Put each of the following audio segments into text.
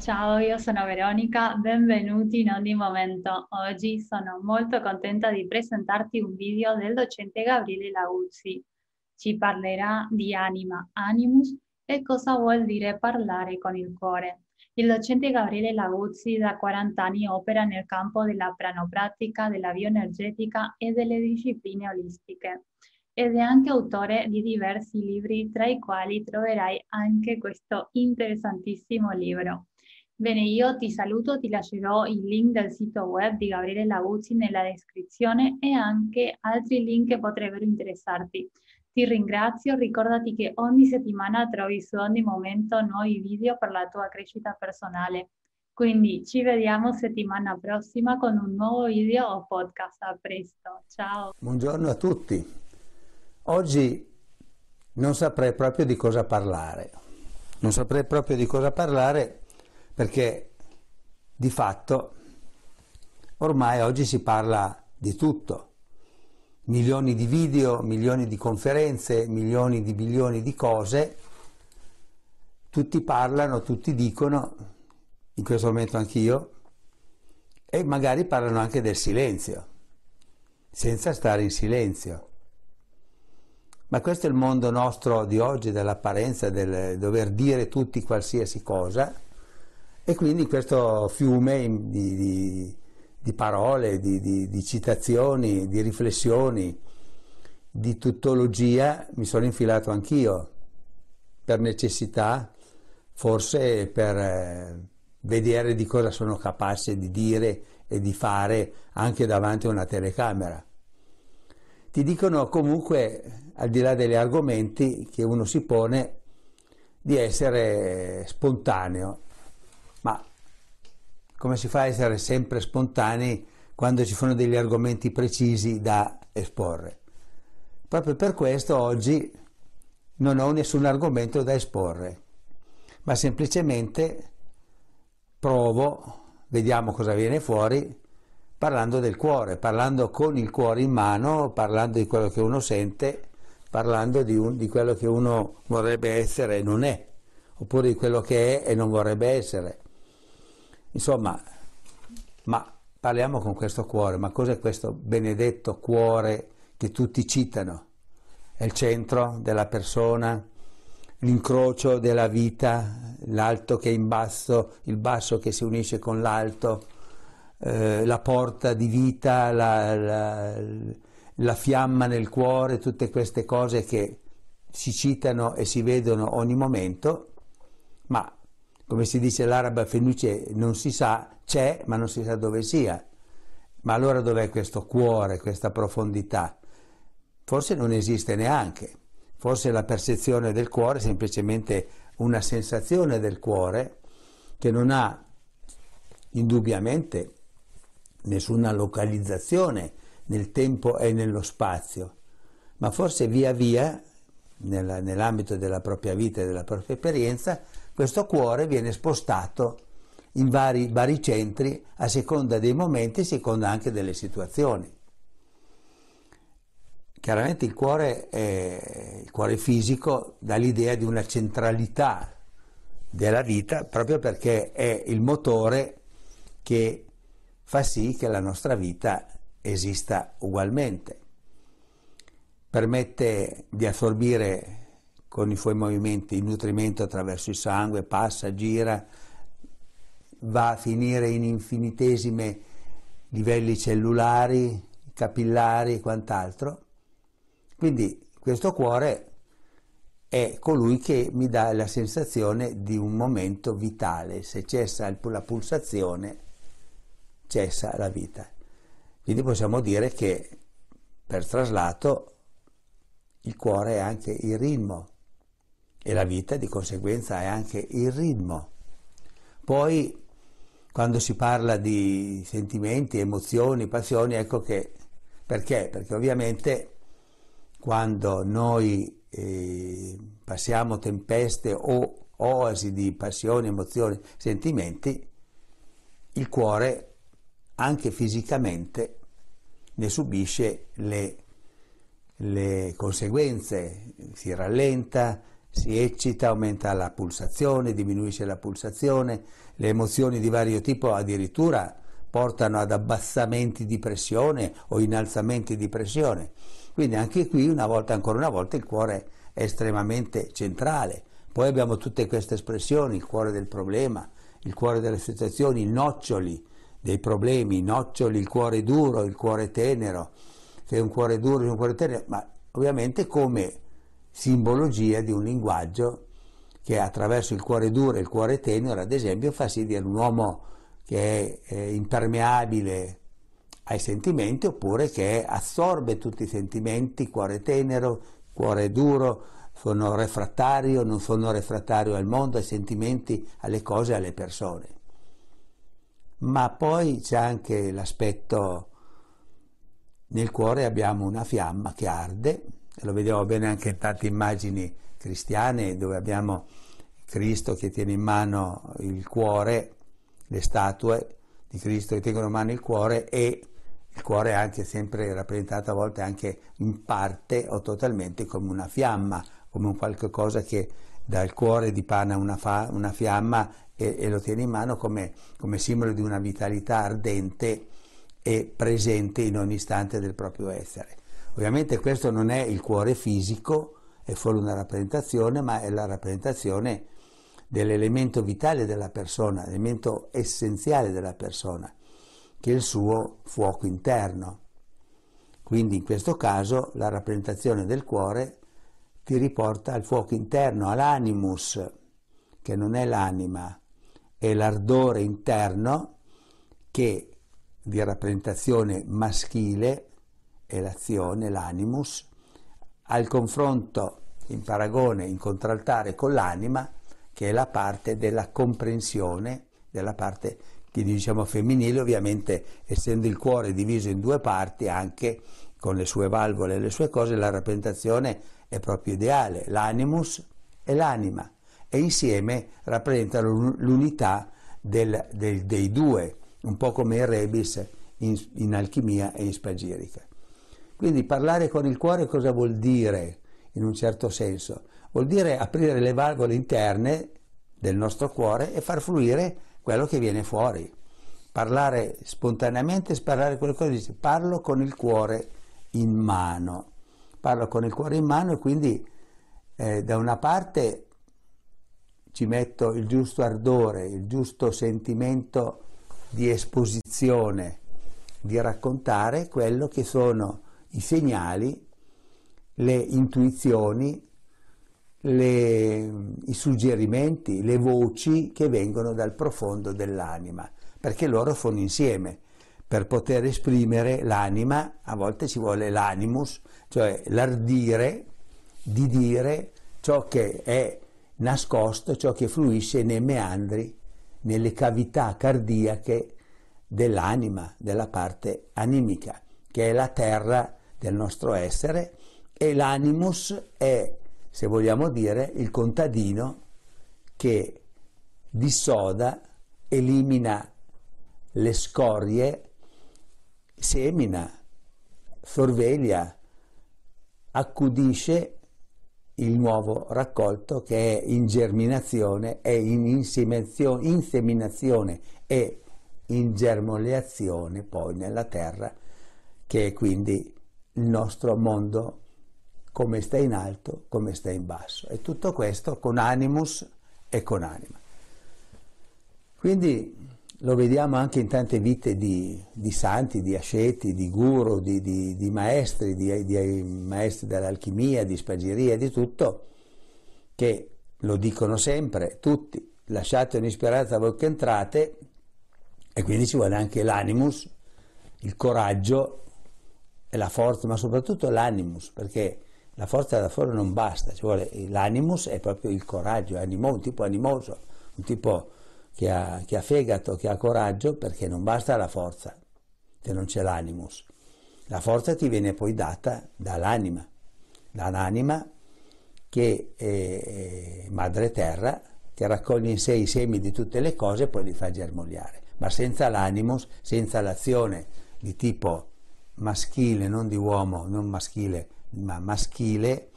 Ciao, io sono Veronica, benvenuti in ogni momento. Oggi sono molto contenta di presentarti un video del docente Gabriele Lauzzi. Ci parlerà di anima, animus e cosa vuol dire parlare con il cuore. Il docente Gabriele Laguzzi da 40 anni opera nel campo della pranopratica, della bioenergetica e delle discipline olistiche ed è anche autore di diversi libri, tra i quali troverai anche questo interessantissimo libro. Bene, io ti saluto, ti lascerò il link del sito web di Gabriele Laguzzi nella descrizione e anche altri link che potrebbero interessarti. Ti ringrazio, ricordati che ogni settimana trovi su ogni momento nuovi video per la tua crescita personale. Quindi ci vediamo settimana prossima con un nuovo video o podcast. A presto, ciao. Buongiorno a tutti. Oggi non saprei proprio di cosa parlare. Non saprei proprio di cosa parlare perché di fatto ormai oggi si parla di tutto. Milioni di video, milioni di conferenze, milioni di bilioni di cose, tutti parlano, tutti dicono, in questo momento anch'io, e magari parlano anche del silenzio, senza stare in silenzio. Ma questo è il mondo nostro di oggi, dell'apparenza, del dover dire tutti qualsiasi cosa, e quindi questo fiume di, di, di parole, di, di, citazioni, di riflessioni, di tuttologia mi sono infilato anch'io, per necessità, forse per eh, vedere di cosa sono capace di dire e di fare anche davanti a una telecamera. Ti dicono comunque, al di là degli argomenti che uno si pone, di essere spontaneo, ma come si fa a essere sempre spontanei quando ci sono degli argomenti precisi da esporre? Proprio per questo oggi non ho nessun argomento da esporre, ma semplicemente provo, vediamo cosa viene fuori, parlando del cuore, parlando con il cuore in mano, parlando di quello che uno sente, parlando di, un, di quello che uno vorrebbe essere e non è, oppure di quello che è e non vorrebbe essere. Insomma, ma parliamo con questo cuore, ma cos'è questo benedetto cuore che tutti citano? È il centro della persona, l'incrocio della vita, l'alto che è in basso, il basso che si unisce con l'alto, eh, la porta di vita, la, la, la fiamma nel cuore, tutte queste cose che si citano e si vedono ogni momento, ma come si dice l'araba fenice, non si sa, c'è, ma non si sa dove sia. Ma allora dov'è questo cuore, questa profondità? Forse non esiste neanche. Forse la percezione del cuore è semplicemente una sensazione del cuore che non ha indubbiamente nessuna localizzazione nel tempo e nello spazio, ma forse via via, nell'ambito della propria vita e della propria esperienza, questo cuore viene spostato in vari, centri a seconda dei momenti, a seconda anche delle situazioni. Chiaramente il cuore, è, il cuore fisico dà l'idea di una centralità della vita proprio perché è il motore che fa sì che la nostra vita esista ugualmente. Permette di assorbire con i suoi movimenti, il nutrimento attraverso il sangue passa, gira, va a finire in infinitesimi livelli cellulari, capillari e quant'altro. Quindi questo cuore è colui che mi dà la sensazione di un momento vitale. Se cessa la pulsazione, cessa la vita. Quindi possiamo dire che per traslato il cuore è anche il ritmo e la vita di conseguenza è anche il ritmo. Poi quando si parla di sentimenti, emozioni, passioni, ecco che perché? Perché ovviamente quando noi eh, passiamo tempeste o oasi di passioni, emozioni, sentimenti, il cuore anche fisicamente ne subisce le, le conseguenze, si rallenta, si eccita, aumenta la pulsazione, diminuisce la pulsazione, le emozioni di vario tipo addirittura portano ad abbassamenti di pressione o innalzamenti di pressione. Quindi anche qui, una volta ancora una volta, il cuore è estremamente centrale. Poi abbiamo tutte queste espressioni, il cuore del problema, il cuore delle situazioni, i noccioli dei problemi, i noccioli, il cuore duro, il cuore tenero, se è un cuore duro, è un cuore tenero, ma ovviamente come simbologia di un linguaggio che attraverso il cuore duro e il cuore tenero, ad esempio, fa sì dire un uomo che è, è impermeabile ai sentimenti oppure che assorbe tutti i sentimenti, cuore tenero, cuore duro, sono refrattario, non sono refrattario al mondo, ai sentimenti, alle cose, alle persone. Ma poi c'è anche l'aspetto, nel cuore abbiamo una fiamma che arde, e lo vediamo bene anche in tante immagini cristiane dove abbiamo Cristo che tiene in mano il cuore, le statue di Cristo che tengono in mano il cuore e il cuore è anche sempre rappresentato a volte anche in parte o totalmente come una fiamma, come un qualche cosa che dal cuore dipana una, fa, una fiamma e, e, lo tiene in mano come, come simbolo di una vitalità ardente e presente in ogni istante del proprio essere. Ovviamente questo non è il cuore fisico, è solo una rappresentazione, ma è la rappresentazione dell'elemento vitale della persona, l'elemento essenziale della persona, che è il suo fuoco interno. Quindi in questo caso la rappresentazione del cuore ti riporta al fuoco interno, all'animus, che non è l'anima, è l'ardore interno che di rappresentazione maschile è l'azione, l'animus, al confronto in paragone, in contraltare con l'anima, che è la parte della comprensione, della parte che diciamo femminile, ovviamente essendo il cuore diviso in due parti, anche con le sue valvole e le sue cose, la rappresentazione è proprio ideale, l'animus e l'anima, e insieme rappresentano l'unità del, del, dei due, un po' come il rebis in, in alchimia e in spagirica. Quindi parlare con il cuore cosa vuol dire in un certo senso? Vuol dire aprire le valvole interne del nostro cuore e far fluire quello che viene fuori. Parlare spontaneamente, parlare cuore, dice parlo con il cuore in mano. Parlo con il cuore in mano e quindi eh, da una parte ci metto il giusto ardore, il giusto sentimento di esposizione, di raccontare quello che sono i segnali, le intuizioni, le, i suggerimenti, le voci che vengono dal profondo dell'anima, perché loro sono insieme. Per poter esprimere l'anima a volte ci vuole l'animus, cioè l'ardire di dire ciò che è nascosto, ciò che fluisce nei meandri, nelle cavità cardiache dell'anima, della parte animica, che è la terra del nostro essere e l'animus è, se vogliamo dire, il contadino che dissoda, elimina le scorie, semina, sorveglia, accudisce il nuovo raccolto che è in germinazione, è in inseminazione e in germoleazione poi nella terra, che è quindi il nostro mondo come sta in alto, come sta in basso. E tutto questo con animus e con anima. Quindi lo vediamo anche in tante vite di, di santi, di asceti, di guru, di, di, di maestri, di, maestri dell'alchimia, di spagiria, di tutto, che lo dicono sempre, tutti, lasciate un'ispirata voi che entrate, e quindi ci vuole anche l'animus, il coraggio e la forza, ma soprattutto l'animus, perché la forza da fuori non basta, ci vuole l'animus è proprio il coraggio, animo, un tipo animoso, un tipo che ha, che ha fegato, che ha coraggio, perché non basta la forza, se non c'è l'animus. La forza ti viene poi data dall'anima, dall'anima che è madre terra, che raccoglie in sé i semi di tutte le cose e poi li fa germogliare. Ma senza l'animus, senza l'azione di tipo maschile, non di uomo, non maschile, ma maschile,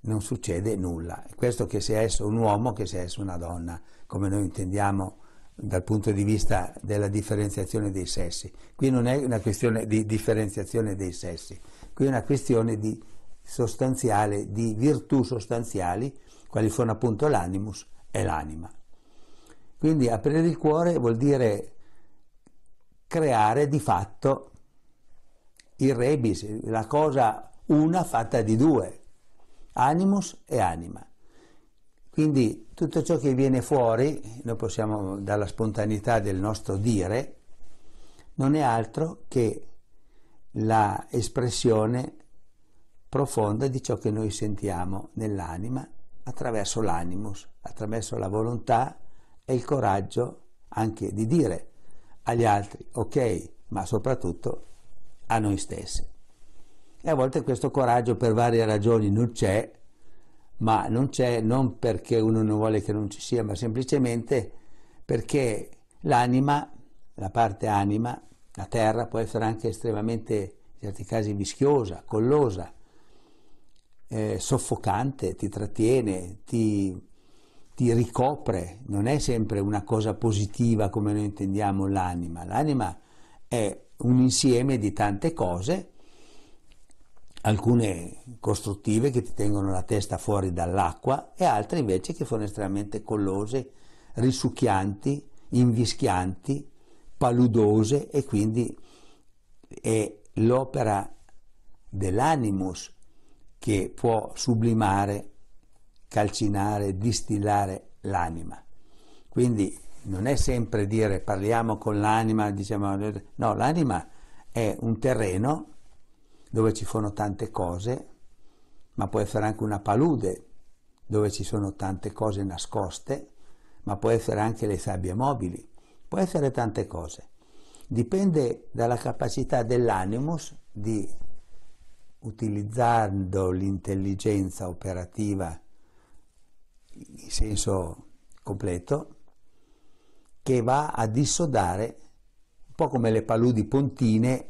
non succede nulla. Questo che sia esso un uomo, che sia esso una donna, come noi intendiamo dal punto di vista della differenziazione dei sessi. Qui non è una questione di differenziazione dei sessi, qui è una questione di sostanziale, di virtù sostanziali, quali sono appunto l'animus e l'anima. Quindi aprire il cuore vuol dire creare di fatto il rebis, la cosa una fatta di due, animus e anima. Quindi tutto ciò che viene fuori, noi possiamo dalla spontaneità del nostro dire, non è altro che la espressione profonda di ciò che noi sentiamo nell'anima attraverso l'animus, attraverso la volontà e il coraggio anche di dire agli altri ok, ma soprattutto a noi stessi. E a volte questo coraggio per varie ragioni non c'è, ma non c'è non perché uno non vuole che non ci sia, ma semplicemente perché l'anima, la parte anima, la terra può essere anche estremamente, in certi casi, vischiosa, collosa, eh, soffocante, ti trattiene, ti, ti ricopre, non è sempre una cosa positiva come noi intendiamo l'anima, l'anima è un insieme di tante cose, alcune costruttive che ti tengono la testa fuori dall'acqua e altre invece che sono estremamente collose, risucchianti, invischianti, paludose e quindi è l'opera dell'animus che può sublimare, calcinare, distillare l'anima. Quindi non è sempre dire parliamo con l'anima, diciamo, no, l'anima è un terreno dove ci sono tante cose, ma può essere anche una palude dove ci sono tante cose nascoste, ma può essere anche le sabbie mobili, può essere tante cose. Dipende dalla capacità dell'animus di utilizzando l'intelligenza operativa in senso completo, che va a dissodare, un po' come le paludi pontine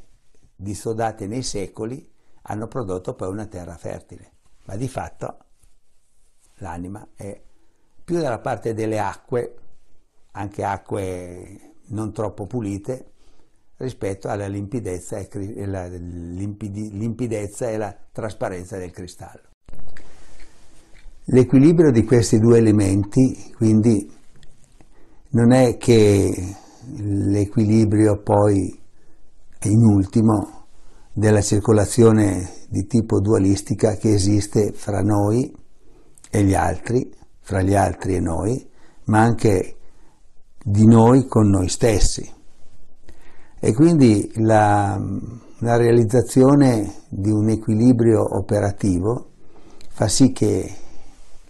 dissodate nei secoli, hanno prodotto poi una terra fertile. Ma di fatto l'anima è più dalla parte delle acque, anche acque non troppo pulite, rispetto alla limpidezza e, la, limpidezza e la trasparenza del cristallo. L'equilibrio di questi due elementi, quindi, non è che l'equilibrio poi in ultimo della circolazione di tipo dualistica che esiste fra noi e gli altri, fra gli altri e noi, ma anche di noi con noi stessi. E quindi la, la realizzazione di un equilibrio operativo fa sì che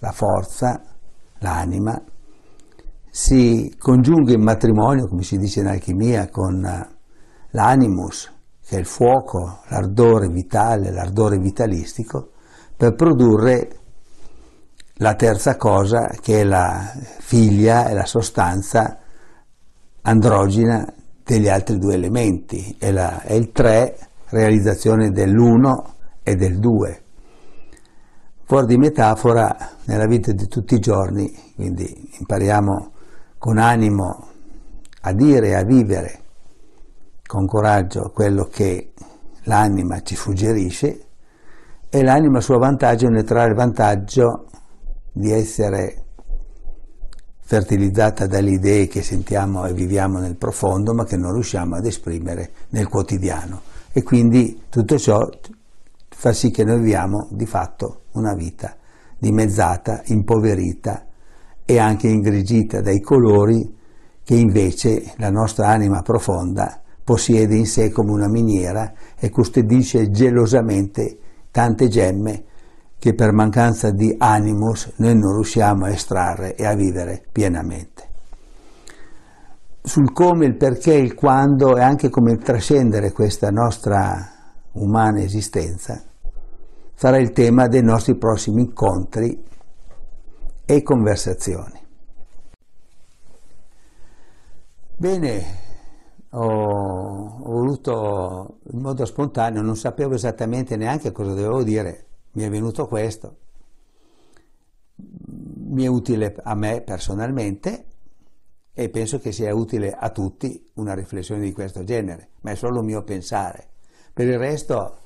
la forza, l'anima, si congiunga in matrimonio, come si dice in alchimia, con l'animus, che è il fuoco, l'ardore vitale, l'ardore vitalistico, per produrre la terza cosa che è la figlia e la sostanza androgina degli altri due elementi, è, la, è il tre, realizzazione dell'uno e del due. Fuori di metafora, nella vita di tutti i giorni, quindi impariamo con animo a dire a vivere con coraggio quello che l'anima ci suggerisce e l'anima a suo vantaggio ne trae il vantaggio di essere fertilizzata dalle idee che sentiamo e viviamo nel profondo, ma che non riusciamo ad esprimere nel quotidiano. E quindi tutto ciò fa sì che noi viviamo di fatto una vita dimezzata, impoverita e anche ingrigita dai colori che invece la nostra anima profonda possiede in sé come una miniera e custodisce gelosamente tante gemme che per mancanza di animus noi non riusciamo a estrarre e a vivere pienamente. Sul come, il perché, il quando e anche come trascendere questa nostra umana esistenza sarà il tema dei nostri prossimi incontri e conversazioni. Bene, ho voluto in modo spontaneo, non sapevo esattamente neanche cosa dovevo dire, mi è venuto questo, mi è utile a me personalmente e penso che sia utile a tutti una riflessione di questo genere, ma è solo mio pensare. Per il resto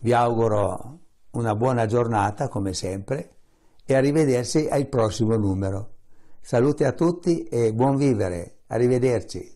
vi auguro una buona giornata come sempre e arrivederci al prossimo numero. Salute a tutti e buon vivere. Arrivederci.